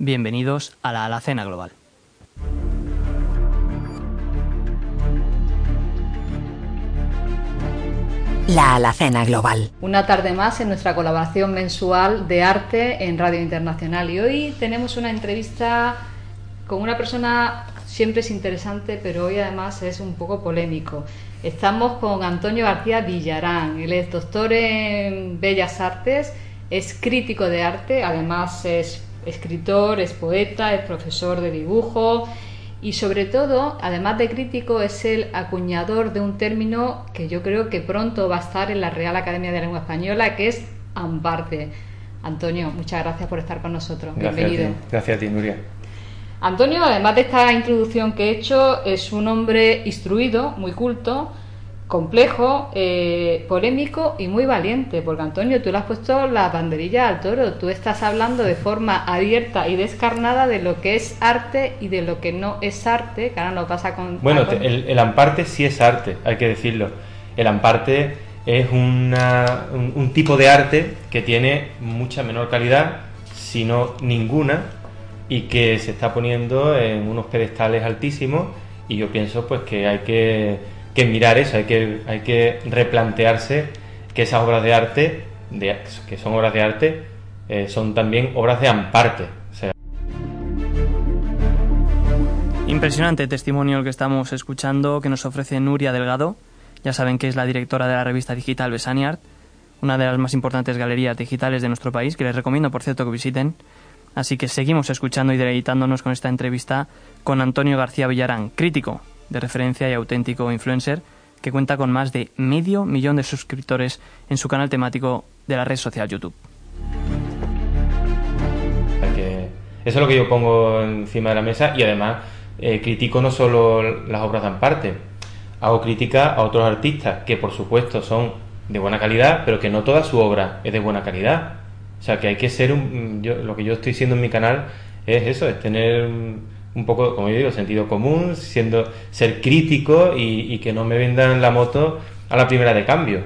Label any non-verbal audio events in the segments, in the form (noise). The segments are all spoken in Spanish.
Bienvenidos a la Alacena Global. La Alacena Global. Una tarde más en nuestra colaboración mensual de arte en Radio Internacional. Y hoy tenemos una entrevista con una persona siempre es interesante, pero hoy además es un poco polémico. Estamos con Antonio García Villarán. Él es doctor en Bellas Artes, es crítico de arte, además es escritor, es poeta, es profesor de dibujo y sobre todo, además de crítico, es el acuñador de un término que yo creo que pronto va a estar en la Real Academia de Lengua Española, que es amparte. Antonio, muchas gracias por estar con nosotros. Bienvenido. Gracias a ti, Nuria. Antonio, además de esta introducción que he hecho, es un hombre instruido, muy culto, complejo, eh, polémico y muy valiente, porque Antonio, tú le has puesto la banderilla al toro, tú estás hablando de forma abierta y descarnada de lo que es arte y de lo que no es arte, que ahora no pasa con... Bueno, el, amparte sí es arte, hay que decirlo. El amparte es una, un, tipo de arte que tiene mucha menor calidad, si no ninguna, y que se está poniendo en unos pedestales altísimos y yo pienso pues que hay que que mirar eso, hay que, replantearse que esas obras de arte, que son obras de arte, eh, son también obras de amparte. Impresionante testimonio el que estamos escuchando que nos ofrece Nuria Delgado. Ya saben que es la directora de la revista digital Besaniart, una de las más importantes galerías digitales de nuestro país, que les recomiendo, por cierto, que visiten. Así que seguimos escuchando y deleitándonos con esta entrevista con Antonio García Villarán, crítico de referencia y auténtico influencer que cuenta con más de medio millón de suscriptores en su canal temático de la red social YouTube. eso es lo que yo pongo encima de la mesa y además eh, critico no solo las obras de Amparte, hago crítica a otros artistas que por supuesto son de buena calidad, pero que no toda su obra es de buena calidad. O sea que hay que ser un, yo, lo que yo estoy siendo en mi canal es eso, es tener un poco, como yo digo, sentido común, siendo ser crítico y, que no me vendan la moto a la primera de cambio.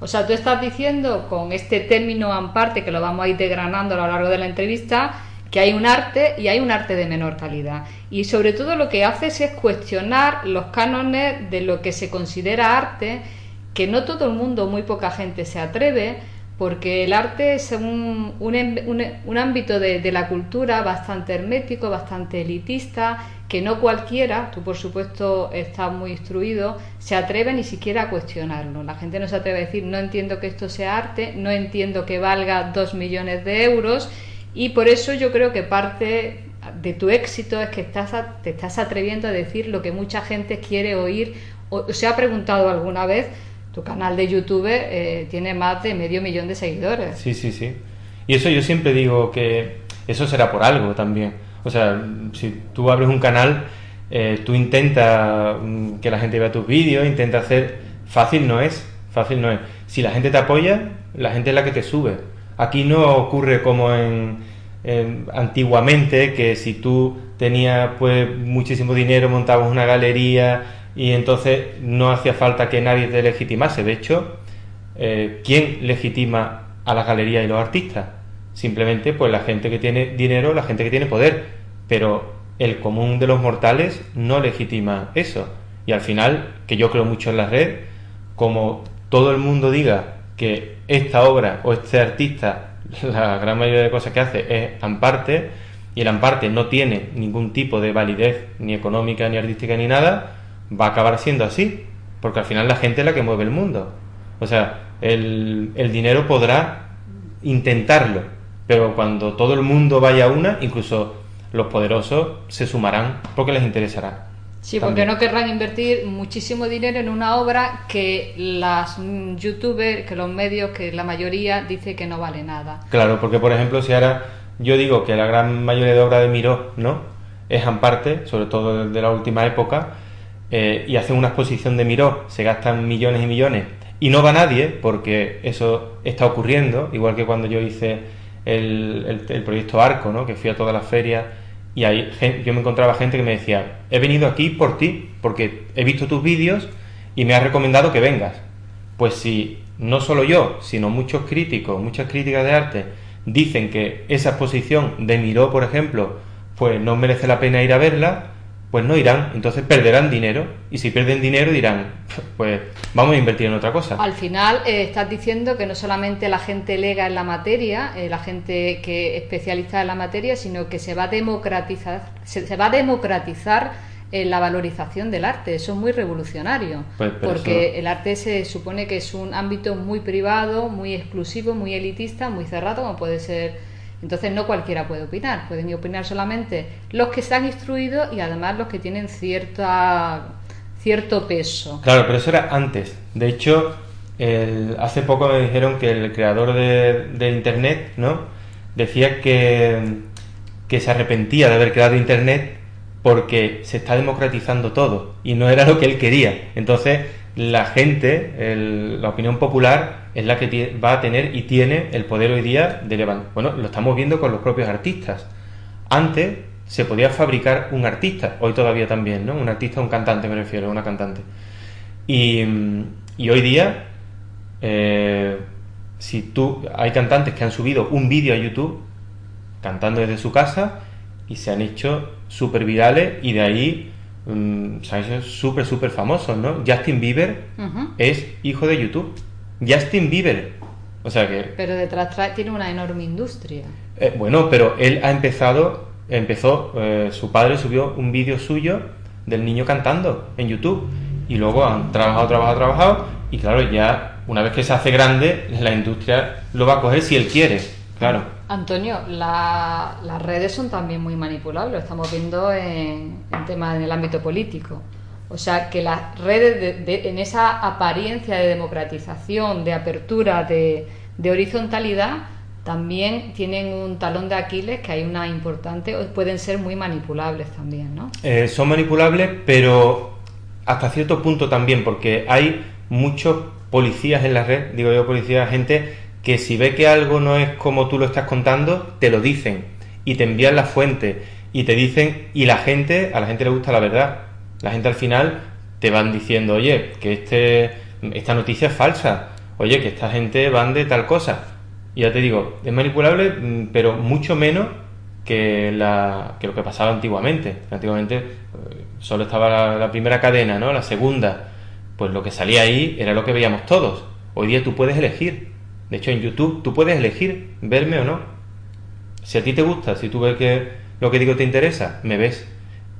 O sea, tú estás diciendo con este término amparte, que lo vamos a ir degranando a lo largo de la entrevista, que hay un arte y hay un arte de menor calidad. Y sobre todo lo que haces es cuestionar los cánones de lo que se considera arte, que no todo el mundo, muy poca gente se atreve, porque el arte es un, un, ámbito de, la cultura bastante hermético, bastante elitista, que no cualquiera, tú por supuesto estás muy instruido, se atreve ni siquiera a cuestionarlo. La gente no se atreve a decir, no entiendo que esto sea arte, no entiendo que valga dos millones de euros, y por eso yo creo que parte de tu éxito es que estás te estás atreviendo a decir lo que mucha gente quiere oír o se ha preguntado alguna vez tu canal de YouTube eh, tiene más de medio millón de seguidores. Sí, sí, sí. Y eso yo siempre digo que eso será por algo también. O sea, si tú abres un canal, eh, tú intentas mm, que la gente vea tus vídeos, intenta hacer... Fácil no es, fácil no es. Si la gente te apoya, la gente es la que te sube. Aquí no ocurre como en, antiguamente, que si tú tenías pues muchísimo dinero, montabas una galería, y entonces no hacía falta que nadie te legitimase. De hecho, eh, ¿quién legitima a las galerías y los artistas? Simplemente pues la gente que tiene dinero, la gente que tiene poder, pero el común de los mortales no legitima eso. Y al final, que yo creo mucho en la red, como todo el mundo diga que esta obra o este artista, (laughs) la gran mayoría de cosas que hace es amparte, y el amparte no tiene ningún tipo de validez ni económica, ni artística, ni nada, va a acabar siendo así, porque al final la gente es la que mueve el mundo. O sea, el, el dinero podrá intentarlo, pero cuando todo el mundo vaya a una, incluso los poderosos se sumarán porque les interesará. Sí, porque no querrán invertir muchísimo dinero en una obra que las youtubers, que los medios, que la mayoría dice que no vale nada. Claro, porque por ejemplo, si ahora yo digo que la gran mayoría de obras de Miró, ¿no? Es en parte, sobre todo de la última época, eh, y hacen una exposición de Miró, se gastan millones y millones y no va nadie, porque eso está ocurriendo, igual que cuando yo hice el, el, proyecto Arco, ¿no? que fui a todas las ferias y ahí yo me encontraba gente que me decía, he venido aquí por ti, porque he visto tus vídeos y me has recomendado que vengas. Pues si no solo yo, sino muchos críticos, muchas críticas de arte dicen que esa exposición de Miró, por ejemplo, pues no merece la pena ir a verla, pues no irán, entonces perderán dinero y si pierden dinero dirán, pues vamos a invertir en otra cosa. Al final eh, estás diciendo que no solamente la gente lega en la materia, eh, la gente que es especialista en la materia, sino que se va a democratizar, se, va a democratizar eh, la valorización del arte. Eso es muy revolucionario, Pues, porque eso- el arte se supone que es un ámbito muy privado, muy exclusivo, muy elitista, muy cerrado, como puede ser. Entonces no cualquiera puede opinar, pueden opinar solamente los que están instruidos y además los que tienen cierta cierto peso. Claro, pero eso era antes. De hecho, hace poco me dijeron que el creador de, de Internet, ¿no? Decía que, que se arrepentía de haber creado Internet porque se está democratizando todo y no era lo que él quería. Entonces, la gente, la opinión popular, es la que va a tener y tiene el poder hoy día de levantar. Bueno, lo estamos viendo con los propios artistas. Antes se podía fabricar un artista, hoy todavía también, ¿no? Un artista, un cantante, me refiero, una cantante. Y, mm, y hoy día, eh, si tú, hay cantantes que han subido un vídeo a YouTube cantando desde su casa y se han hecho súper virales y de ahí hecho súper, súper famosos, ¿no? Justin Bieber es hijo de YouTube. Justin Bieber. O sea que Pero detrás tiene una enorme industria. eh, bueno, pero él ha empezado, empezó, eh, su padre subió un vídeo suyo del niño cantando en YouTube y luego han trabajado, trabajado, trabajado y claro, ya una vez que se hace grande, la industria lo va a coger si él quiere, claro. Antonio, la- las redes son también muy manipulables, lo estamos viendo en, en temas en el ámbito político. O sea, que las redes, de- de- en esa apariencia de democratización, de apertura, de, de horizontalidad, también tienen un talón de Aquiles que hay una importante, o pueden ser muy manipulables también, ¿no? Eh, son manipulables, pero hasta cierto punto también, porque hay muchos policías en la red, digo yo policías, gente que si ve que algo no es como tú lo estás contando, te lo dicen y te envían la fuente y te dicen, y la gente, a la gente le gusta la verdad. La gente al final te van diciendo, oye, que este, esta noticia es falsa, oye, que esta gente van de tal cosa. Y ya te digo, es manipulable, mm, pero mucho menos que, la, que lo que pasaba antiguamente. Antiguamente eh, solo estaba la, primera cadena, ¿no? La segunda. Pues lo que salía ahí era lo que veíamos todos. Hoy día tú puedes elegir. De hecho, en YouTube tú puedes elegir verme o no. Si a ti te gusta, si tú ves que lo que digo te interesa, me ves.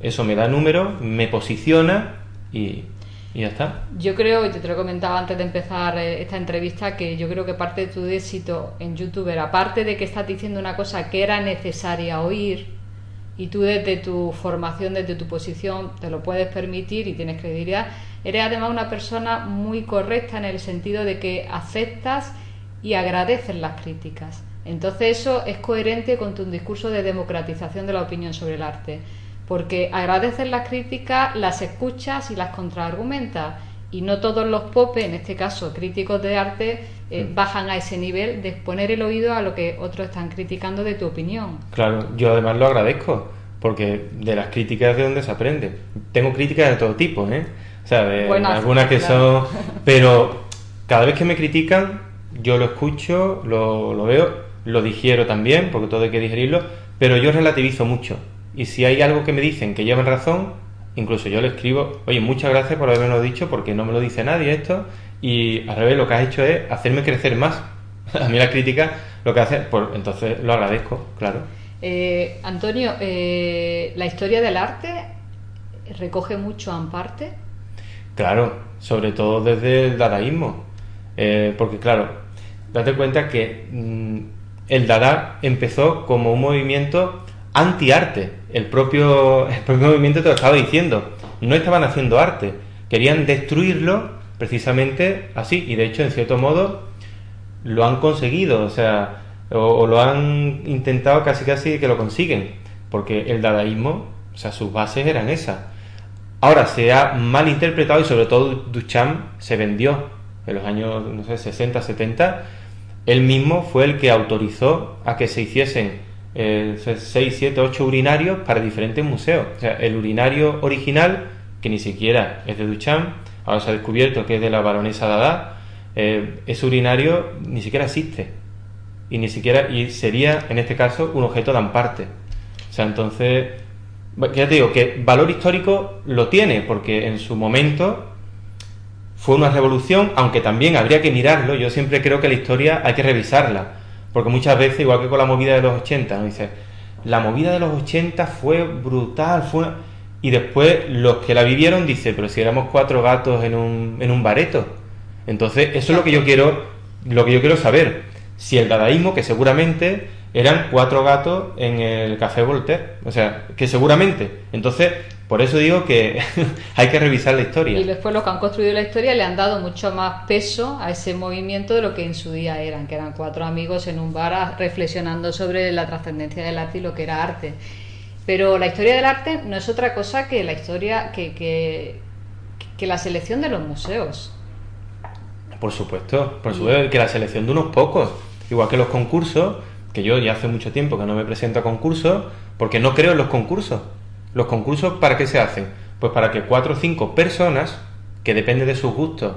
Eso me da número, me posiciona y, y ya está. Yo creo, y te lo he comentado antes de empezar eh, esta entrevista, que yo creo que parte de tu éxito en YouTube era, aparte de que estás diciendo una cosa que era necesaria oír, y tú desde tu formación, desde tu posición, te lo puedes permitir y tienes credibilidad, eres además una persona muy correcta en el sentido de que aceptas y agradeces las críticas. Entonces eso es coherente con tu discurso de democratización de la opinión sobre el arte, porque agradeces las críticas, las escuchas y las contraargumentas. Y no todos los popes, en este caso críticos de arte, eh, bajan a ese nivel de poner el oído a lo que otros están criticando de tu opinión. Claro, yo además lo agradezco, porque de las críticas es de donde se aprende. Tengo críticas de todo tipo, ¿eh? O sea, de algunas que claro. son... Pero cada vez que me critican, yo lo escucho, lo, lo veo, lo digiero también, porque todo hay que digerirlo, pero yo relativizo mucho. Y si hay algo que me dicen que llevan razón, incluso yo le escribo, oye, muchas gracias por haberme dicho, porque no me lo dice nadie esto, y al revés, lo que has hecho es hacerme crecer más. (laughs) A mí la crítica lo que hace, pues entonces lo agradezco, claro. Eh, Antonio, eh, la historia del arte recoge mucho Amparte. Claro, sobre todo desde el dadaísmo. Eh, porque claro, date cuenta que mm, el dada empezó como un movimiento anti-arte. (laughs) El propio, movimiento te lo estaba diciendo. No estaban haciendo arte. Querían destruirlo precisamente así. Y de hecho, en cierto modo, lo han conseguido. O sea, o, lo han intentado casi casi que lo consiguen. Porque el dadaísmo, o sea, sus bases eran esas. Ahora se ha mal interpretado y sobre todo Duchamp se vendió en los años, no sé, 60, 70. Él mismo fue el que autorizó a que se hiciesen eh, 6, 7, 8 urinarios para diferentes museos. O sea, el urinario original, que ni siquiera es de Duchamp, ahora se ha descubierto que es de la baronesa Dada, eh, ese urinario ni siquiera existe. y ni siquiera, y sería en este caso un objeto de amparte. O sea, entonces, ya te digo que valor histórico lo tiene, porque en su momento fue una revolución, aunque también habría que mirarlo. Yo siempre creo que la historia hay que revisarla, porque muchas veces, igual que con la movida de los 80, ¿no? dice, la movida de los 80 fue brutal, fue y después los que la vivieron dicen, pero si éramos cuatro gatos en un, en un bareto. Entonces, eso es lo que yo quiero, lo que yo quiero saber. Si el dadaísmo, que seguramente eran cuatro gatos en el café Voltaire, o sea, que seguramente. Entonces, por eso digo que (laughs) hay que revisar la historia. Y después los que han construido la historia le han dado mucho más peso a ese movimiento de lo que en su día eran, que eran cuatro amigos en un bar reflexionando sobre la trascendencia del arte y lo que era arte. Pero la historia del arte no es otra cosa que la historia, que, que, que la selección de los museos. Por supuesto, por supuesto, que la selección de unos pocos. Igual que los concursos, que yo ya hace mucho tiempo que no me presento a concursos, porque no creo en los concursos. ¿Los concursos para qué se hacen? Pues para que cuatro o cinco personas, que depende de sus gustos,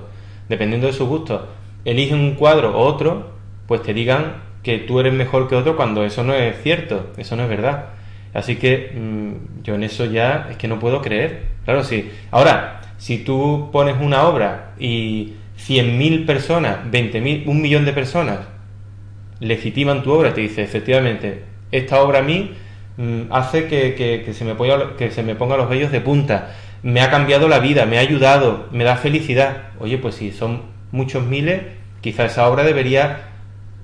dependiendo de sus gustos, eligen un cuadro o otro, pues te digan que tú eres mejor que otro cuando eso no es cierto, eso no es verdad. Así que mm, yo en eso ya es que no puedo creer. Claro, sí. Ahora, si tú pones una obra y 100.000 personas, 20.000, un millón de personas legitiman tu obra te dice, efectivamente, esta obra a mí hace que, se me ponga, que se me ponga los vellos de punta, me ha cambiado la vida, me ha ayudado, me da felicidad. Oye, pues si son muchos miles, quizá esa obra debería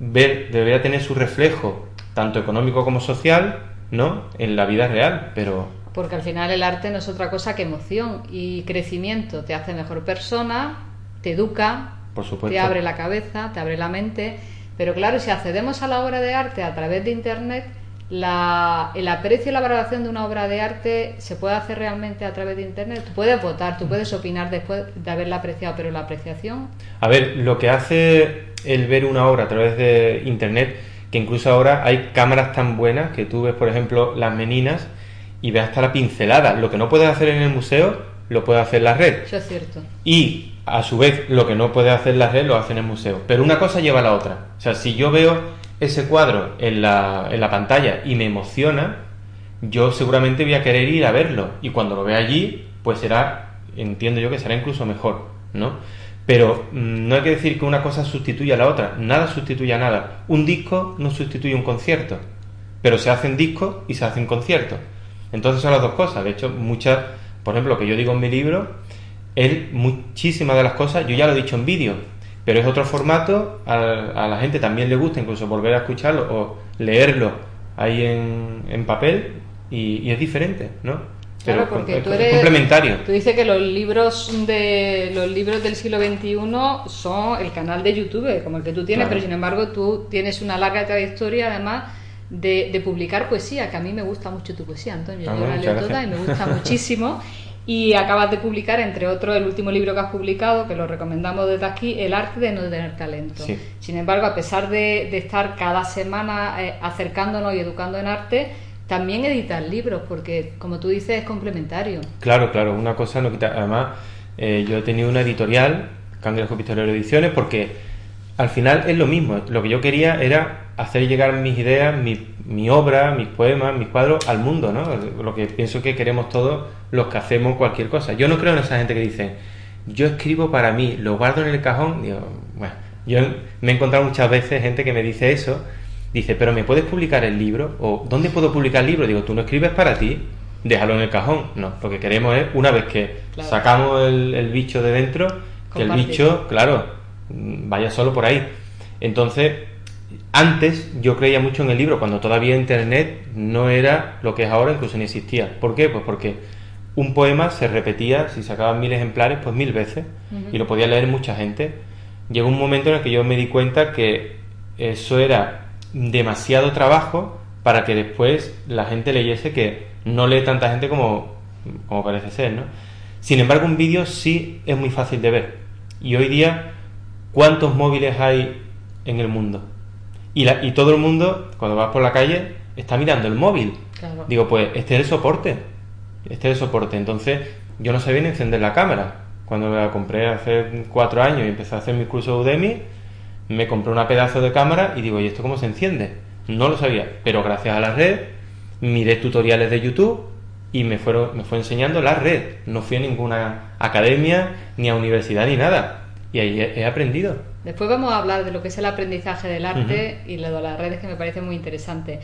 ver, debería tener su reflejo, tanto económico como social, ¿no? En la vida real, pero... Porque al final el arte no es otra cosa que emoción y crecimiento. Te hace mejor persona, te educa, Por supuesto. te abre la cabeza, te abre la mente. Pero claro, si accedemos a la obra de arte a través de Internet, la, el aprecio y la valoración de una obra de arte se puede hacer realmente a través de Internet. Tú puedes votar, tú puedes opinar después de haberla apreciado, pero la apreciación... A ver, lo que hace el ver una obra a través de Internet que incluso ahora hay cámaras tan buenas que tú ves, por ejemplo, las meninas y ves hasta la pincelada. Lo que no puedes hacer en el museo, lo puede hacer la red. Eso es cierto. Y a su vez, lo que no puede hacer la red, lo hace en el museo. Pero una cosa lleva a la otra. O sea, si yo veo ese cuadro en la, en la pantalla y me emociona, yo seguramente voy a querer ir a verlo. Y cuando lo vea allí, pues será, entiendo yo que será incluso mejor, ¿no? Pero mm, no hay que decir que una cosa sustituya a la otra, nada sustituye a nada. Un disco no sustituye un concierto, pero se hacen discos y se hacen conciertos. Entonces son las dos cosas. De hecho, muchas, por ejemplo, lo que yo digo en mi libro, él, muchísimas de las cosas, yo ya lo he dicho en vídeo, pero es otro formato, a, la gente también le gusta incluso volver a escucharlo o leerlo ahí en, papel y, y es diferente, ¿no? Claro, porque tú eres complementario. Tú dices que los libros de los libros del siglo XXI son el canal de YouTube, como el que tú tienes, pero sin embargo tú tienes una larga trayectoria además de, publicar poesía, que a mí me gusta mucho tu poesía, Antonio. Ah, yo la leo toda y me gusta (laughs) muchísimo. Y acabas de publicar, entre otros, el último libro que has publicado, que lo recomendamos desde aquí, El arte de no tener talento. Sin embargo, a pesar de, estar cada semana eh, acercándonos y educando en arte, también editar libros, porque como tú dices es complementario. Claro, claro, una cosa no quita. Además, eh, yo he tenido una editorial, Cangrejo Pistolero Ediciones, porque al final es lo mismo. Lo que yo quería era hacer llegar mis ideas, mi, mi obra, mis poemas, mis cuadros al mundo, ¿no? Lo que pienso que queremos todos los que hacemos cualquier cosa. Yo no creo en esa gente que dice, yo escribo para mí, lo guardo en el cajón. Digo, bueno, yo me he encontrado muchas veces gente que me dice eso dice, pero ¿me puedes publicar el libro? ¿O dónde puedo publicar el libro? Digo, tú no escribes para ti, déjalo en el cajón. No, lo que queremos es, una vez que sacamos el, bicho de dentro, que el bicho, claro, vaya solo por ahí. Entonces, antes yo creía mucho en el libro, cuando todavía Internet no era lo que es ahora, incluso ni existía. ¿Por qué? Pues porque un poema se repetía, si sacaban mil ejemplares, pues mil veces, y lo podía leer mucha gente. Llegó un momento en el que yo me di cuenta que eso era demasiado trabajo para que después la gente leyese que no lee tanta gente como, como parece ser, ¿no? Sin embargo, un vídeo sí es muy fácil de ver. Y hoy día, ¿cuántos móviles hay en el mundo? Y, la, y todo el mundo, cuando vas por la calle, está mirando el móvil. Digo, pues este es el soporte. Este es el soporte. Entonces, yo no sabía ni encender la cámara. Cuando la compré hace cuatro años y empecé a hacer mi curso de Udemy, me compré una pedazo de cámara y digo, ¿y esto cómo se enciende? No lo sabía, pero gracias a la red miré tutoriales de YouTube y me, fueron, me fue enseñando la red. No fui a ninguna academia, ni a universidad, ni nada. Y ahí he, aprendido. Después vamos a hablar de lo que es el aprendizaje del arte y lo de las redes que me parece muy interesante.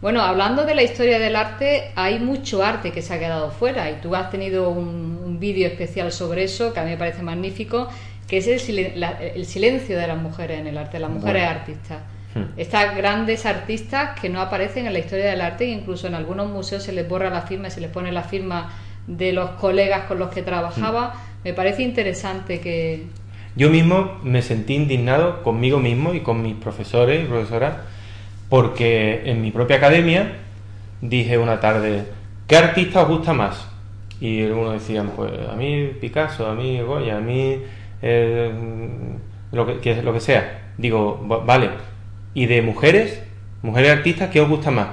Bueno, hablando de la historia del arte, hay mucho arte que se ha quedado fuera y tú has tenido un, un vídeo especial sobre eso que a mí me parece magnífico, que es el, silen- la- el silencio de las mujeres en el arte, las mujeres Bueno. artistas. Hmm. Estas grandes artistas que no aparecen en la historia del arte incluso en algunos museos se les borra la firma y se les pone la firma de los colegas con los que trabajaba. Me parece interesante que... Yo mismo me sentí indignado conmigo mismo y con mis profesores y profesoras porque en mi propia academia dije una tarde, ¿qué artista os gusta más? Y algunos decían, pues a mí Picasso, a mí Goya, a mí eh, lo, que, que- lo que sea. Digo, "Va- vale. ¿Y de mujeres? ¿Mujeres artistas qué os gusta más?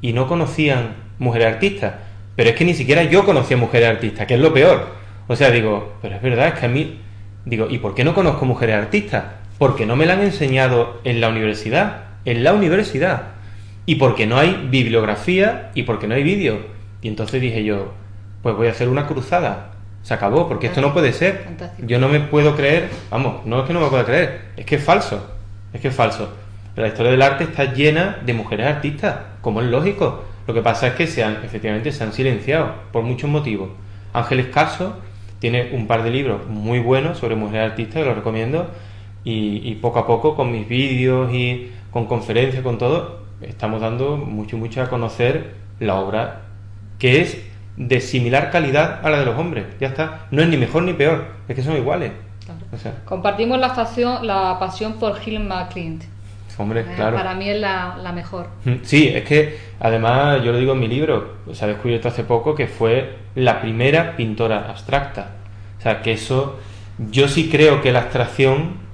Y no conocían mujeres artistas. Pero es que ni siquiera yo conocía mujeres artistas, que es lo peor. O sea, digo, pero es verdad, es que a mí... Digo, ¿y por qué no conozco mujeres artistas? Porque no me la han enseñado en la universidad. En la universidad. Y porque no hay bibliografía y porque no hay vídeo. Y entonces dije yo, pues voy a hacer una cruzada. Se acabó, porque esto no puede ser. Fantástico. Yo no me puedo creer, vamos, no es que no me pueda creer, es que es falso. Es que es falso. La historia del arte está llena de mujeres artistas, como es lógico. Lo que pasa es que se han, efectivamente se han silenciado por muchos motivos. Ángeles Caso tiene un par de libros muy buenos sobre mujeres artistas, que los recomiendo. Y, y poco a poco, con mis vídeos y con conferencias, con todo, estamos dando mucho, mucho a conocer la obra que es de similar calidad a la de los hombres. Ya está. No es ni mejor ni peor, es que son iguales. Claro. O sea, Compartimos la pasión, la pasión por Hilma Clint. hombre, Eh, claro. Para mí es la, la mejor. Mm, Sí, es que además yo lo digo en mi libro, se ha descubierto hace poco que fue la primera pintora abstracta. O sea, que eso, yo sí creo que la abstracción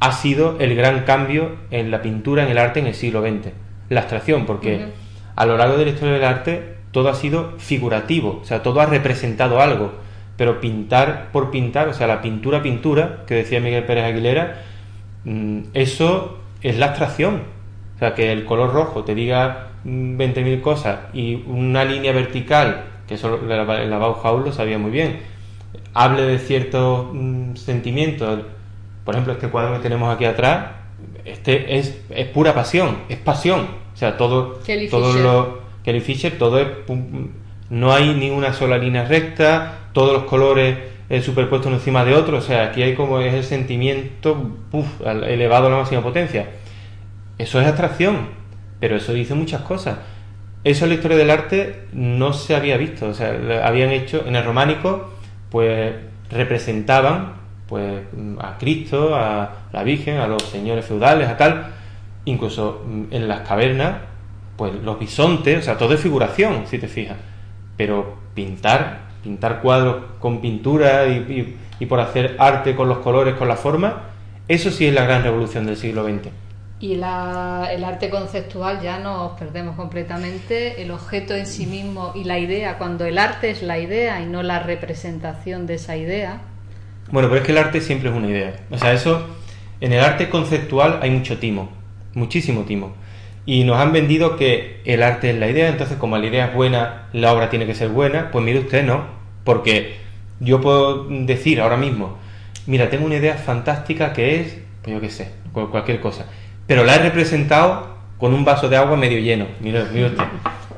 ha sido el gran cambio en la pintura, en el arte en el siglo XX. La abstracción, porque a lo largo de la historia del arte todo ha sido figurativo, o sea, todo ha representado algo. Pero pintar por pintar, o sea, la pintura, pintura, que decía Miguel Pérez Aguilera, mm, eso es la abstracción. O sea, que el color rojo te diga mm, 20.000 cosas y una línea vertical, que eso la, la, Bauhaus lo sabía muy bien, hable de ciertos mm, sentimientos. Por ejemplo, este cuadro que tenemos aquí atrás, este es, es pura pasión, es pasión. O sea, todo, Kelly todo Fisher. lo Kelly Fisher, todo es pum- no hay ni una sola línea recta, todos los colores eh, superpuestos uno encima de otro, o sea, aquí hay como es el sentimiento elevado a la máxima potencia. Eso es abstracción, pero eso dice muchas cosas. Eso en la historia del arte no se había visto, o sea, habían hecho en el románico, pues representaban pues a Cristo, a la Virgen, a los señores feudales, a tal, incluso mm, en las cavernas, pues los bisontes, o sea, todo es figuración, si te fijas. Pero pintar, pintar cuadros con pintura y, y- y por hacer arte con los colores, con la forma, eso sí es la gran revolución del siglo XX. Y la- el arte conceptual ya nos perdemos completamente. El objeto en sí mismo y la idea, cuando el arte es la idea y no la representación de esa idea. Bueno, pero es que el arte siempre es una idea. O sea, eso, en el arte conceptual hay mucho timo, muchísimo timo. Y nos han vendido que el arte es la idea, entonces como la idea es buena, la obra tiene que ser buena. Pues mire usted, no. Porque yo puedo decir ahora mismo, mira, tengo una idea fantástica que es, pues yo qué sé, cu- cualquier cosa. Pero la he representado con un vaso de agua medio lleno. Mire, mire usted.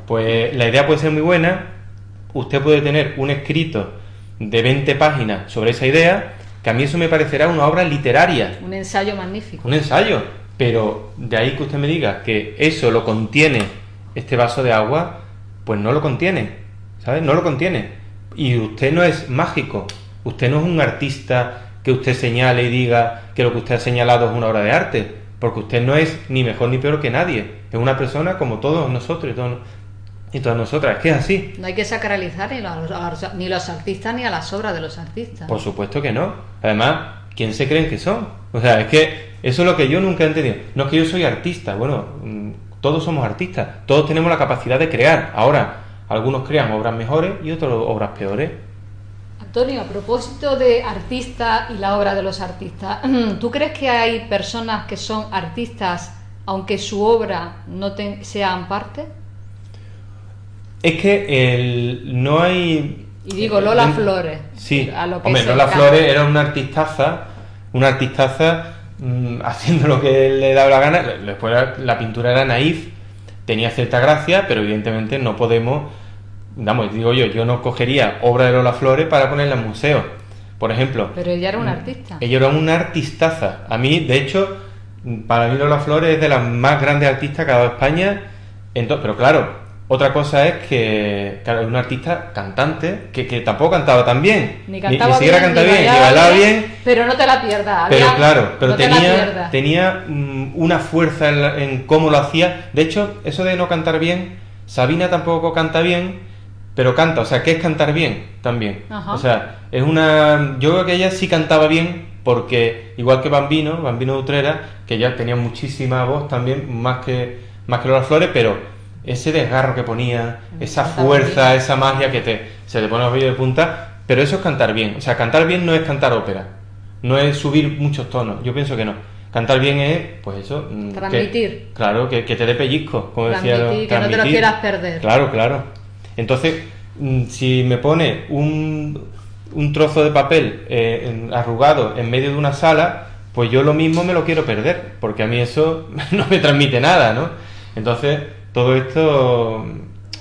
Pues la idea puede ser muy buena, usted puede tener un escrito de 20 páginas sobre esa idea, que a mí eso me parecerá una obra literaria, Un ensayo magnífico. un ensayo, pero de ahí que usted me diga que eso lo contiene este vaso de agua, pues no lo contiene, ¿sabes? No lo contiene. Y usted no es mágico, usted no es un artista que usted señale y diga que lo que usted ha señalado es una obra de arte, porque usted no es ni mejor ni peor que nadie, es una persona como todos nosotros y, todos- y todas nosotras, es que es así. No hay que sacralizar ni los, a los- ni los artistas ni a las obras de los artistas. Por supuesto que no. Además, ¿quién se creen que son? O sea, es que eso es lo que yo nunca he entendido. No es que yo soy artista, bueno, mm, todos somos artistas, todos tenemos la capacidad de crear. Ahora, algunos crean obras mejores y otros obras peores. Antonio, a propósito de artistas y la obra de los artistas, (clears throat) ¿tú crees que hay personas que son artistas aunque su obra no te, sea parte? Es que el, no hay... Y digo, Lola Flores. Sí, a lo que hombre, Lola Flores era una artistaza, una artistaza mmm, (laughs) haciendo lo que le daba la gana. Después la, la pintura era naif, tenía cierta gracia, pero evidentemente no podemos Vamos, digo yo, yo no cogería obra de Lola Flores para ponerla en museo, por ejemplo. Pero ella era una mm, artista. Ella era una artistaza. A mí, de hecho, para mí Lola Flores es de las más grandes artistas que ha dado España. Entonces, pero claro, otra cosa es que, claro, es una artista cantante que, que tampoco cantaba tan bien. Ni cantaba ni, ni bien, bien, ni bailaba bien, Pero no te la pierdas. Pero claro, pero tenía, tenía mm, una fuerza en, en cómo lo hacía. De hecho, eso de no cantar bien, Sabina tampoco canta bien pero canta, o sea, ¿qué es cantar bien también? O sea, es una... Yo creo que ella sí cantaba bien porque, igual que Bambino, Bambino Utrera, que ya tenía muchísima voz también, más que, más que Lola Flores, pero ese desgarro que ponía, esa fuerza, esa magia que te, se te pone los vellos de punta, pero eso es cantar bien. O sea, cantar bien no es cantar ópera, no es subir muchos tonos, yo pienso que no. Cantar bien es, pues eso. Mm, transmitir. claro, que, te dé pellizco, como decía. Transmitir, que no te lo quieras perder. Claro, claro. Entonces, mm, si me pone un, un trozo de papel eh, arrugado en medio de una sala, pues yo lo mismo me lo quiero perder, porque a mí eso (laughs) no me transmite nada, ¿no? Entonces, todo esto,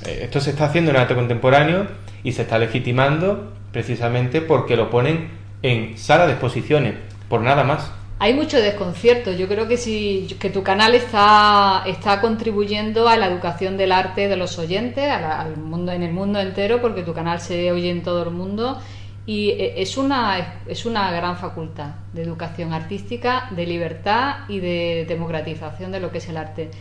eh, esto se está haciendo en arte contemporáneo y se está legitimando precisamente porque lo ponen en sala de exposiciones, por nada más hay mucho desconcierto. Yo creo que si que tu canal está, está contribuyendo a la educación del arte de los oyentes, al mundo, en el mundo entero, porque tu canal se oye en todo el mundo. Y e, es una, es una gran facultad de educación artística, de libertad y de democratización de lo que es el arte.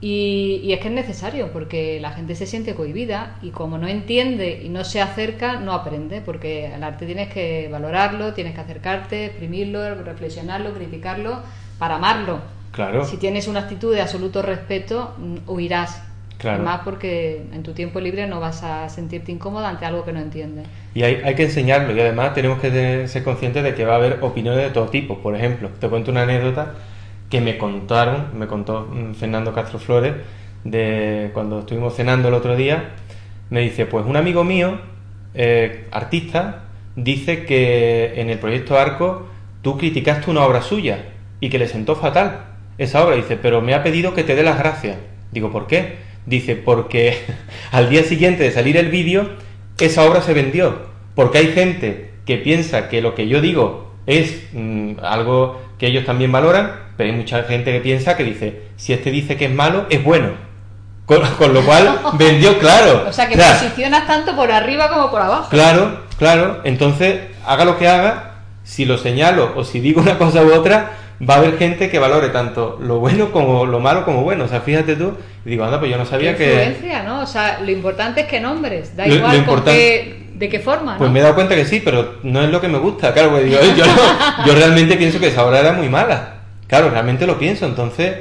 Y, es que es necesario porque la gente se siente cohibida y como no entiende y no se acerca, no aprende, porque el arte tienes que valorarlo, tienes que acercarte, exprimirlo, reflexionarlo, criticarlo, para amarlo. Claro. Si tienes una actitud de absoluto respeto, mm, huirás. Claro. Más porque en tu tiempo libre no vas a sentirte incómoda ante algo que no entiendes. Y hay, hay que enseñarlo y además tenemos que ser conscientes de que va a haber opiniones de todo tipo. Por ejemplo, te cuento una anécdota que me contaron, me contó mm, Fernando Castro Flores, de cuando estuvimos cenando el otro día, me dice, pues un amigo mío, eh, artista, dice que en el proyecto Arco tú criticaste una obra suya y que le sentó fatal esa obra. Dice, pero me ha pedido que te dé las gracias. Digo, ¿por qué? Dice, porque (laughs) al día siguiente de salir el vídeo, esa obra se vendió. Porque hay gente que piensa que lo que yo digo es mm, algo que ellos también valoran, pero hay mucha gente que piensa que dice, si este dice que es malo, es bueno. Con, (laughs) lo cual vendió claro. (laughs) O sea, que posicionas tanto por arriba como por abajo. Claro, claro. Entonces, haga lo que haga, si lo señalo o si digo una cosa u otra, va a haber gente que valore tanto lo bueno como lo malo como bueno. O sea, fíjate tú, digo, anda, pues yo no sabía ¿Qué influencia, ¿no? O sea, lo importante es que nombres, da igual con qué ¿De qué forma? Pues me he dado cuenta que sí, pero no es lo que me gusta. Claro, pues (laughs) yo, yo, realmente pienso que esa obra era muy mala. Claro, realmente lo pienso. Entonces,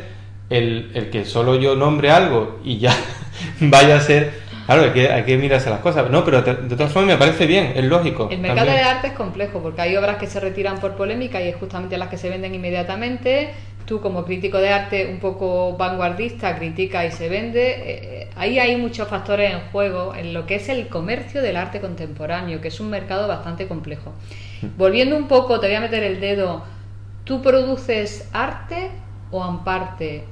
el, el que solo yo nombre algo y ya (laughs) vaya a ser. Claro, hay que, hay que mirarse las cosas. No, pero de, todas formas me parece bien, es lógico. El mercado de arte es complejo porque hay obras que se retiran por polémica y es justamente las que se venden inmediatamente tú como crítico de arte un poco vanguardista critica y se vende, eh, ahí hay muchos factores en juego en lo que es el comercio del arte contemporáneo, que es un mercado bastante complejo. Mm. Volviendo un poco, te voy a meter el dedo, ¿tú produces arte o amparte?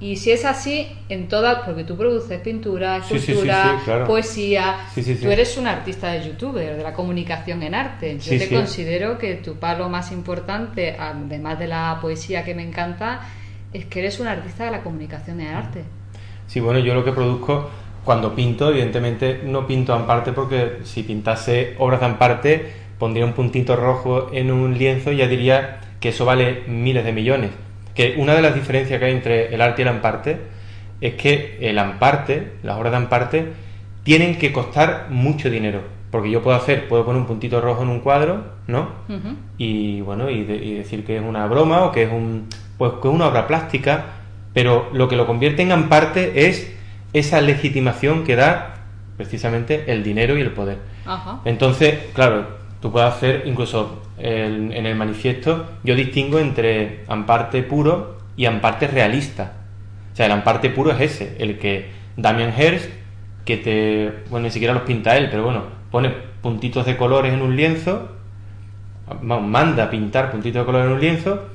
Y si es así, en todas, porque tú produces pintura, escultura, poesía, tú eres un artista de youtuber, de la comunicación en arte. Yo te considero que tu palo más importante, además de la poesía que me encanta, es que eres un artista de la comunicación en arte. Sí, bueno, yo lo que produzco cuando pinto, evidentemente no pinto Amparte porque si pintase obras de Amparte pondría un puntito rojo en un lienzo y ya diría que eso vale miles de millones que una de las diferencias que hay entre el arte y el amparte es que el amparte, las obras de amparte, tienen que costar mucho dinero. Porque yo puedo hacer, puedo poner un puntito rojo en un cuadro, ¿no? Y bueno, y, decir que es una broma o que es un pues que es una obra plástica, pero lo que lo convierte en amparte es esa legitimación que da precisamente el dinero y el poder. Entonces, claro, tú puedes hacer, incluso en el manifiesto, yo distingo entre amparte puro y amparte realista. O sea, el amparte puro es ese, el que Damian Hirst, que te, bueno, ni siquiera los pinta él, pero bueno, pone puntitos de colores en un lienzo, ma- manda pintar puntitos de color en un lienzo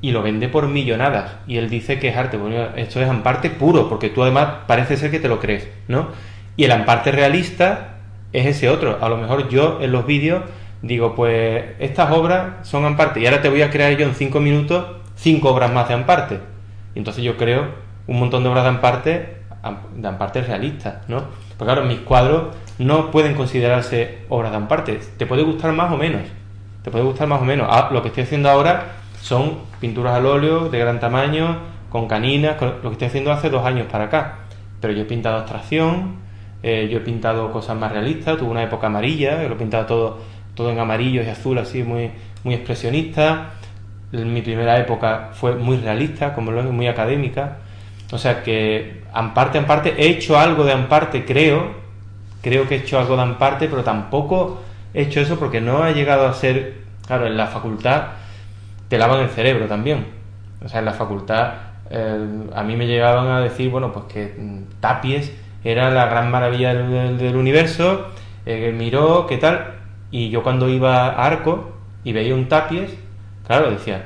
y lo vende por millonadas. Y él dice que es arte. Bueno, esto es amparte puro, porque tú además parece ser que te lo crees, ¿no? Y el amparte realista es ese otro. A lo mejor yo en los vídeos digo, pues estas obras son amparte y ahora te voy a crear yo en cinco minutos cinco obras más de amparte. Y entonces yo creo un montón de obras de amparte, am- de amparte realistas, ¿no? Porque claro, mis cuadros no pueden considerarse obras de amparte. Te puede gustar más o menos. Te puede gustar más o menos. Ah, lo que estoy haciendo ahora son pinturas al óleo de gran tamaño, con caninas, lo que estoy haciendo hace dos años para acá. Pero yo he pintado abstracción, eh, yo he pintado cosas más realistas, tuve una época amarilla, lo he pintado todo, todo en amarillo y azul, así muy, muy expresionista. Mi primera época fue muy realista, como lo muy académica. O sea que, amparte, amparte, he hecho algo de amparte, creo, creo que he hecho algo de amparte, pero tampoco he hecho eso porque no ha llegado a ser, claro, en la facultad te lavan el cerebro también. O sea, en la facultad eh, a mí me llegaban a decir, bueno, pues que mm, Tapies era la gran maravilla del, del- universo, eh, miró, qué tal, y yo cuando iba a Arco y veía un Tapies, claro, decía,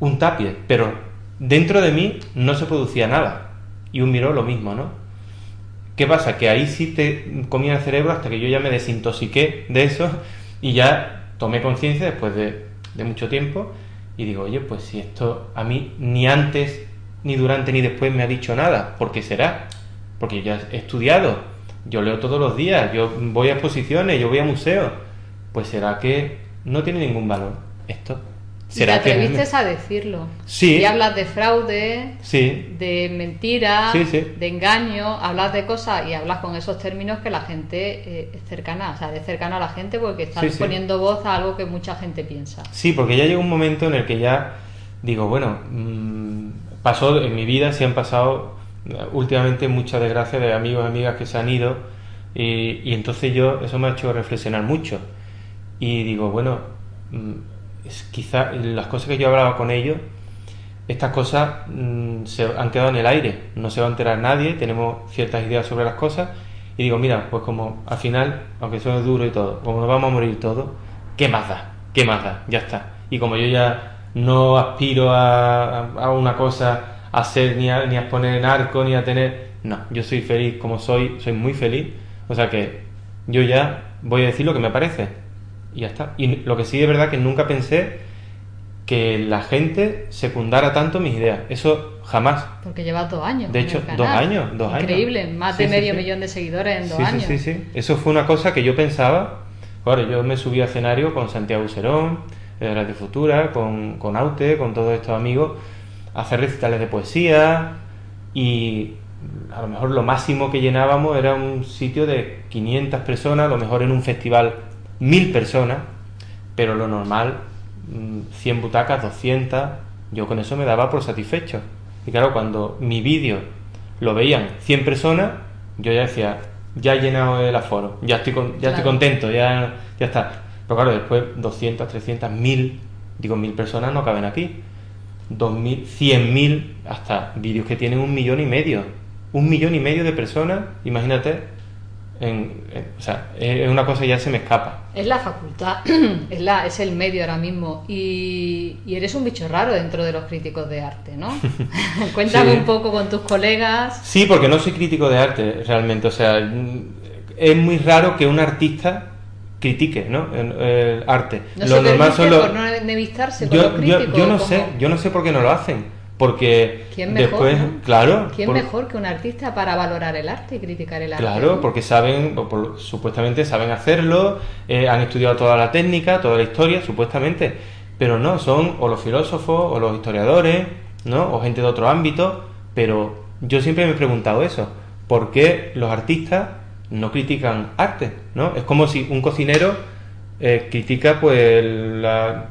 un Tapies, pero dentro de mí no se producía nada. Y un miró lo mismo, ¿no? ¿Qué pasa? Que ahí sí te comía el cerebro hasta que yo ya me desintoxiqué de eso y ya tomé conciencia después de, mucho tiempo y digo, oye, pues si esto a mí ni antes, ni durante, ni después me ha dicho nada, ¿por qué será? Porque ya he estudiado, yo leo todos los días, yo voy a exposiciones, yo voy a museos, pues será que no tiene ningún valor esto. Y te ¿Será que atreviste a decirlo. Sí. Y hablas de fraude, Sí, de mentira, Sí, sí. de engaño, hablas de cosas y hablas con esos términos que la gente eh, es cercana, o sea, de cercano a la gente porque estás poniendo voz a algo que mucha gente piensa. Sí, porque ya llega un momento en el que ya digo, bueno, mm, pasó en mi vida, sí han pasado eh, últimamente muchas desgracias de amigos y amigas que se han ido y, y entonces yo, eso me ha hecho reflexionar mucho y digo, bueno, mm, es quizá las cosas que yo hablaba con ellos, estas cosas mm, se han quedado en el aire, no se va a enterar nadie, tenemos ciertas ideas sobre las cosas y digo, mira, pues como al final, aunque suene duro y todo, como nos vamos a morir todos, ¿qué más da? ¿Qué más da? Ya está. Y como yo ya no aspiro a, a una cosa, a ser ni a, ni a exponer en arco, ni a tener... No, yo soy feliz como soy, soy muy feliz. O sea que yo ya voy a decir lo que me parece. Y ya está. Y lo que sí es verdad que nunca pensé que la gente secundara tanto mis ideas. Eso jamás. Porque llevas dos años. De hecho, el canal. dos años, dos años. Increíble, más de sí, medio sí. millón de seguidores en dos años. Sí, sí, sí. Eso fue una cosa que yo pensaba. Claro, yo me subí a escenario con Santiago Serón, de Radio Futura, con, con Aute, con todos estos amigos, a hacer recitales de poesía y a lo mejor lo máximo que llenábamos era un sitio de 500 personas, a lo mejor en un festival 1000 personas, pero lo normal, mm, 100 butacas, 200, yo con eso me daba por satisfecho. Y claro, cuando mi vídeo lo veían 100 personas, yo ya decía, ya he llenado el aforo, ya estoy, con- ya estoy contento, ya, ya está. Pero claro, después 200, 300, 1000, digo, 1000 personas no caben aquí. 2000, 100.000, hasta vídeos que tienen un millón y medio. Un millón y medio de personas, imagínate. En, en- o sea, es una cosa que ya se me escapa. Es la facultad, (clears throat) es, la, es el medio ahora mismo. Y, y eres un bicho raro dentro de los críticos de arte, ¿no? (laughs) (laughs) Cuéntame Sí. un poco con tus colegas. Sí, porque no soy crítico de arte realmente. O sea, es muy raro que un artista critique ¿no? el, el arte. No Lo normal son los- por no enemistarse con yo, los yo- críticos. yo no sé, yo no sé por qué no lo hacen. Porque ¿Quién mejor, después, no? claro, ¿Quién por- mejor que un artista para valorar el arte y criticar el arte? Claro, no? porque saben, o por- supuestamente saben hacerlo, eh, han estudiado toda la técnica, toda la historia, supuestamente, pero no, son o los filósofos o los historiadores, ¿no? O gente de otro ámbito, pero yo siempre me he preguntado eso, ¿por qué los artistas no critican arte, ¿no? Es como si un cocinero eh, critica pues la,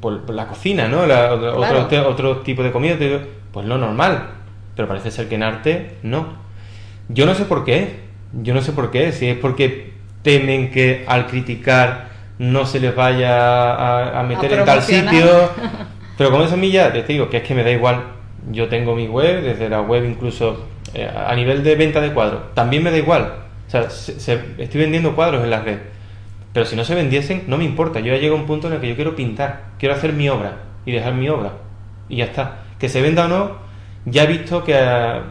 pues, la cocina, ¿no? La- otro, Claro. otro tipo de comida, pues lo normal, pero parece ser que en arte no. Yo no sé por qué, yo no sé por qué, si es porque temen que al criticar no se les vaya a, a meter A en tal sitio. Pero con eso a mí ya te digo que es que me da igual. Yo tengo mi web, desde la web incluso eh, a nivel de venta de cuadros, también me da igual. O sea, se- se- estoy vendiendo cuadros en la red. Pero si no se vendiesen, no me importa. Yo ya llego a un punto en el que yo quiero pintar, quiero hacer mi obra y dejar mi obra. Y ya está. Que se venda o no, ya he visto que a,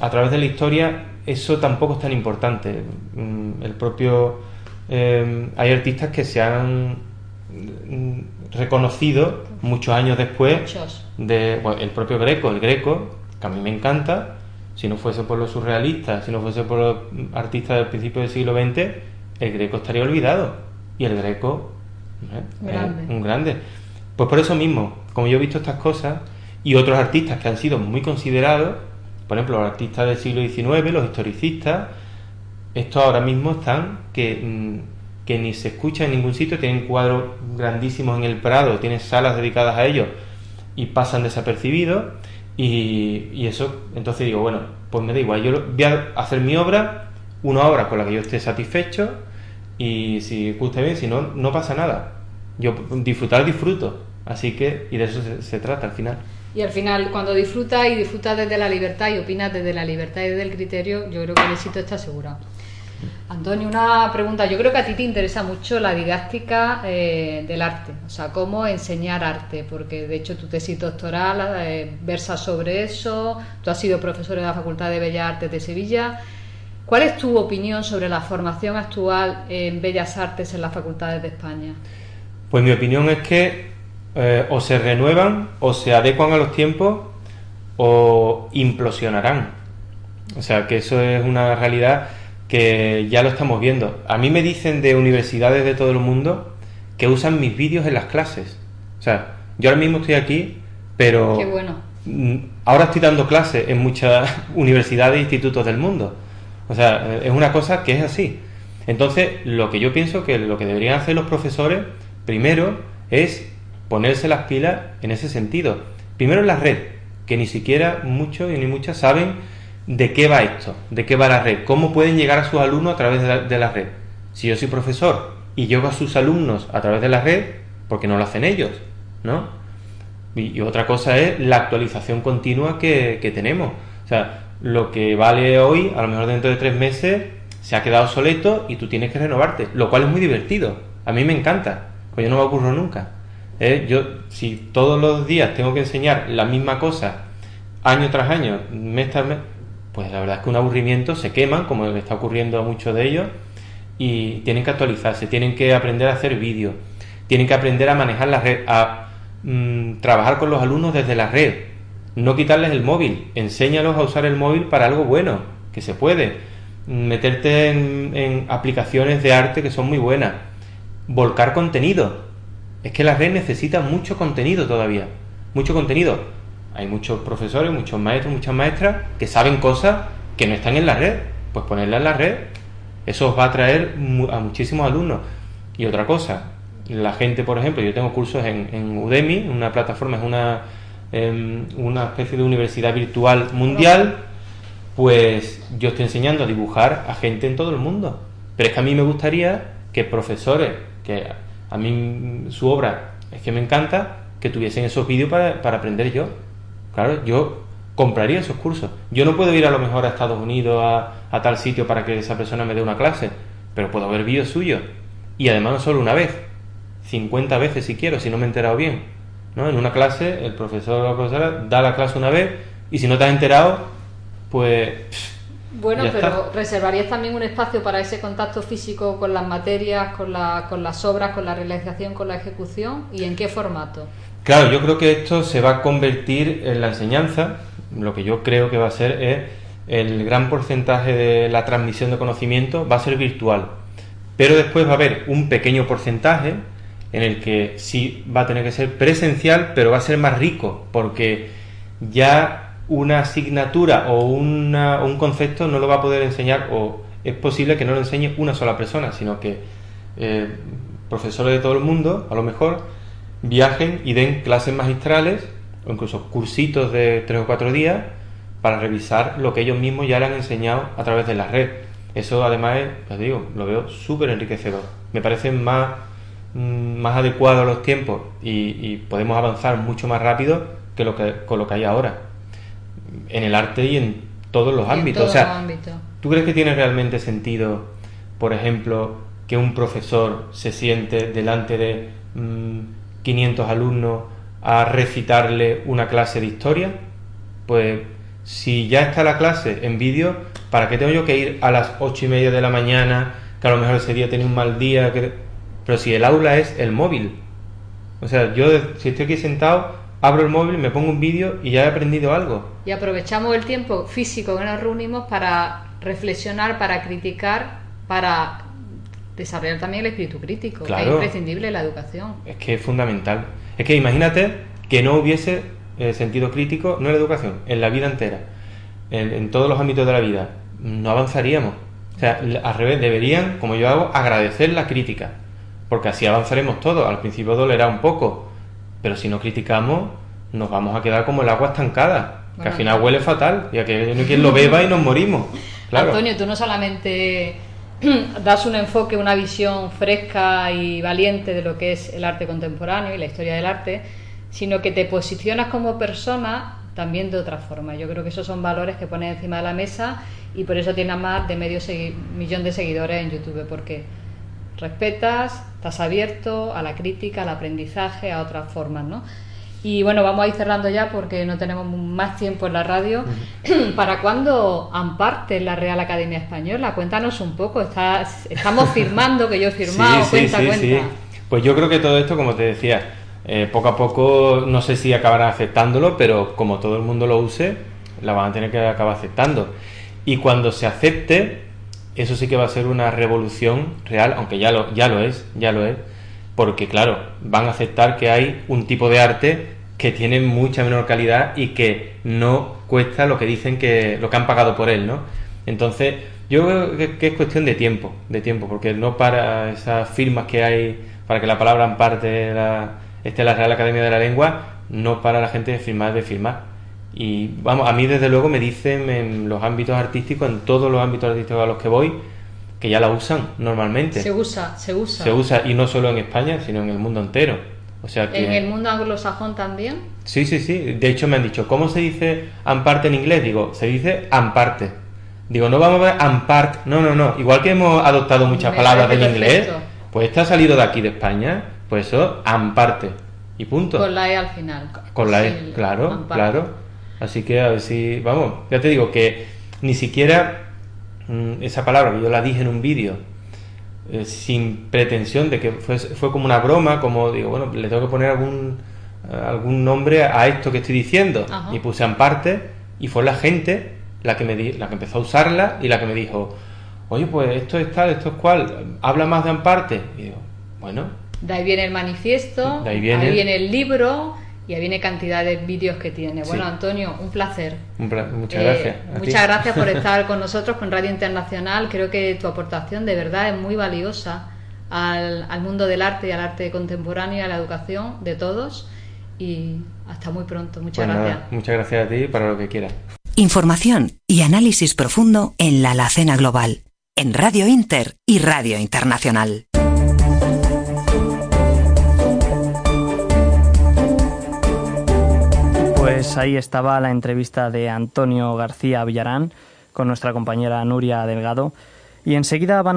a través de la historia eso tampoco es tan importante. Mm, El propio. eh, hay artistas que se han mm, reconocido muchos años después Muchos. de bueno, el propio Greco, el Greco, que a mí me encanta, si no fuese por los surrealistas, si no fuese por los artistas del principio del siglo XX, el Greco estaría olvidado. Y el Greco ¿eh? Grande. es un grande. Pues por eso mismo, como yo he visto estas cosas, y otros artistas que han sido muy considerados, por ejemplo, los artistas del siglo XIX, los historicistas, estos ahora mismo están que, mm, que ni se escucha en ningún sitio, tienen cuadros grandísimos en el Prado, tienen salas dedicadas a ellos y pasan desapercibidos y, y eso, entonces digo, bueno, pues me da igual, yo voy a hacer mi obra, una obra con la que yo esté satisfecho y si gusta bien, si no, no pasa nada. Yo disfrutar disfruto, así que, y de eso se, trata al final. Y al final, cuando disfrutas y disfrutas desde la libertad y opinas desde la libertad y desde el criterio, yo creo que el éxito está asegurado. Antonio, una pregunta. Yo creo que a ti te interesa mucho la didáctica eh, del arte, o sea, cómo enseñar arte, porque de hecho tu tesis doctoral eh, versa sobre eso, tú has sido profesor de la Facultad de Bellas Artes de Sevilla. ¿Cuál es tu opinión sobre la formación actual en Bellas Artes en las facultades de España? Pues mi opinión es que eh, o se renuevan o se adecuan a los tiempos o implosionarán. O sea, que eso es una realidad que ya lo estamos viendo. A mí me dicen de universidades de todo el mundo que usan mis vídeos en las clases. O sea, yo ahora mismo estoy aquí, pero Qué bueno. mm, ahora estoy dando clases en muchas (laughs) universidades e institutos del mundo. O sea, es una cosa que es así. Entonces, lo que yo pienso que lo que deberían hacer los profesores, primero, es ponerse las pilas en ese sentido. Primero en la red, que ni siquiera muchos y ni muchas saben de qué va esto, de qué va la red, cómo pueden llegar a sus alumnos a través de la, de la red. Si yo soy profesor y llego a sus alumnos a través de la red, ¿por qué no lo hacen ellos? ¿No? Y, y otra cosa es la actualización continua que, que tenemos. O sea, lo que vale hoy, a lo mejor dentro de tres meses, se ha quedado obsoleto y tú tienes que renovarte, lo cual es muy divertido. A mí me encanta, pues yo no me aburro nunca. ¿eh? Yo, si todos los días tengo que enseñar la misma cosa, año tras año, mes tras mes, pues la verdad es que un aburrimiento se queman, como le está ocurriendo a muchos de ellos, y tienen que actualizarse, tienen que aprender a hacer vídeos, tienen que aprender a manejar la red, a mm, trabajar con los alumnos desde la red, no quitarles el móvil, enséñalos a usar el móvil para algo bueno, que se puede, meterte en, en aplicaciones de arte que son muy buenas, volcar contenido, es que la red necesita mucho contenido todavía, mucho contenido. Hay muchos profesores, muchos maestros, muchas maestras que saben cosas que no están en la red, pues ponerla en la red, eso os va a atraer a muchísimos alumnos. Y otra cosa, la gente, por ejemplo, yo tengo cursos en, en Udemy, una plataforma, es una, una especie de universidad virtual mundial, pues yo estoy enseñando a dibujar a gente en todo el mundo. Pero es que a mí me gustaría que profesores, que a mí su obra es que me encanta, que tuviesen esos vídeos para, para aprender yo. Claro, yo compraría esos cursos. Yo no puedo ir a lo mejor a Estados Unidos, a, a tal sitio para que esa persona me dé una clase, pero puedo ver vídeos suyos. Y además no solo una vez, 50 veces si quiero, si no me he enterado bien. ¿No? En una clase, el profesor o la profesora da la clase una vez y si no te has enterado, pues... Bueno, pero está. ¿reservarías también un espacio para ese contacto físico con las materias, con, la, con las obras, con la realización, con la ejecución? ¿Y en qué formato? Claro, yo creo que esto se va a convertir en la enseñanza. Lo que yo creo que va a ser es el gran porcentaje de la transmisión de conocimiento va a ser virtual. Pero después va a haber un pequeño porcentaje en el que sí va a tener que ser presencial, pero va a ser más rico, porque ya una asignatura o una- un concepto no lo va a poder enseñar o es posible que no lo enseñe una sola persona, sino que eh, profesores de todo el mundo, a lo mejor, viajen y den clases magistrales o incluso cursitos de tres o cuatro días para revisar lo que ellos mismos ya le han enseñado a través de la red. Eso además, es, digo, lo veo súper enriquecedor. Me parece más, más adecuado a los tiempos y, podemos avanzar mucho más rápido que lo que con lo que hay ahora en el arte y en todos los ámbitos. o sea, ¿tú crees que tiene realmente sentido, por ejemplo, que un profesor se siente delante de 500 mm, alumnos a recitarle una clase de historia? Pues si ya está la clase en vídeo, ¿para qué tengo yo que ir a las ocho y media de la mañana, que a lo mejor ese día tenía un mal día? Pero si el aula es el móvil. O sea, yo si estoy aquí sentado, abro el móvil, me pongo un vídeo y ya he aprendido algo. Y aprovechamos el tiempo físico que nos reunimos para reflexionar, para criticar, para desarrollar también el espíritu crítico. es imprescindible la educación. Es que es fundamental. Es que imagínate que no hubiese eh, sentido crítico, no en la educación, en la vida entera, en, todos los ámbitos de la vida. No avanzaríamos. O sea, al revés, deberían, como yo hago, agradecer la crítica. Porque así avanzaremos todos. Al principio dolerá un poco, pero si no criticamos, nos vamos a quedar como el agua estancada, que al final huele fatal, y a que no hay quien lo beba y nos morimos. Antonio, tú no solamente (clears throat) das un enfoque, una visión fresca y valiente de lo que es el arte contemporáneo y la historia del arte, sino que te posicionas como persona también de otra forma. Yo creo que esos son valores que pones encima de la mesa y por eso tienes más de medio millón de seguidores en YouTube, porque respetas, estás abierto a la crítica, al aprendizaje, a otras formas, ¿no? Y bueno, vamos a ir cerrando ya porque no tenemos más tiempo en la radio. (clears throat) ¿Para cuándo Amparte la Real Academia Española? Cuéntanos un poco. Estás, estamos (laughs) firmando, que yo he firmado. Sí, sí, sí, Pues yo creo que todo esto, como te decía, eh, poco a poco, no sé si acabarán aceptándolo, pero como todo el mundo lo use, la van a tener que acabar aceptando. Y cuando se acepte, eso sí que va a ser una revolución real, aunque ya lo, ya lo es, ya lo es, porque claro, van a aceptar que hay un tipo de arte que tiene mucha menor calidad y que no cuesta lo que dicen que lo que han pagado por él, ¿no? Entonces, yo creo que, es cuestión de tiempo, de tiempo, porque no para esas firmas que hay para que la palabra parte la, esté la Real Academia de la Lengua, no para la gente de firmar, de firmar. Y vamos, a mí desde luego me dicen en los ámbitos artísticos, en todos los ámbitos artísticos a los que voy, que ya la usan normalmente. Se usa, se usa. Se usa, y no solo en España, sino en el mundo entero. O sea que... ¿En el mundo anglosajón también? Sí, sí, sí. De hecho me han dicho, ¿cómo se dice amparte en inglés? Digo, se dice amparte. Digo, no vamos a ver ampart. No, no, no. Igual que hemos adoptado muchas palabras del inglés, pues esta ha salido de aquí de España, pues eso, amparte. Y punto. Con la E al final. Con la E, claro, claro. Así que a ver si, vamos, ya te digo que ni siquiera mm, esa palabra que yo la dije en un vídeo, eh, sin pretensión de que fue, fue como una broma, como digo, bueno, le tengo que poner algún, algún nombre a esto que estoy diciendo. Y puse en parte, y fue la gente la que, me la que empezó a usarla y la que me dijo, oye, pues esto es tal, esto es cual, habla más de Amparte. Y digo, bueno. De ahí viene el manifiesto, de ahí viene, viene el libro y ahí viene cantidad de vídeos que tiene. Bueno, Antonio, un placer. muchas gracias. Eh, muchas gracias por (laughs) estar con nosotros, con Radio Internacional. Creo que tu aportación de verdad es muy valiosa al, al mundo del arte y al arte contemporáneo y a la educación de todos. Y hasta muy pronto. Muchas pues gracias. muchas gracias a ti para lo que quieras. Información y análisis profundo en la Alacena Global, en Radio Inter y Radio Internacional. Ahí estaba la entrevista de Antonio García Villarán con nuestra compañera Nuria Delgado. Y enseguida van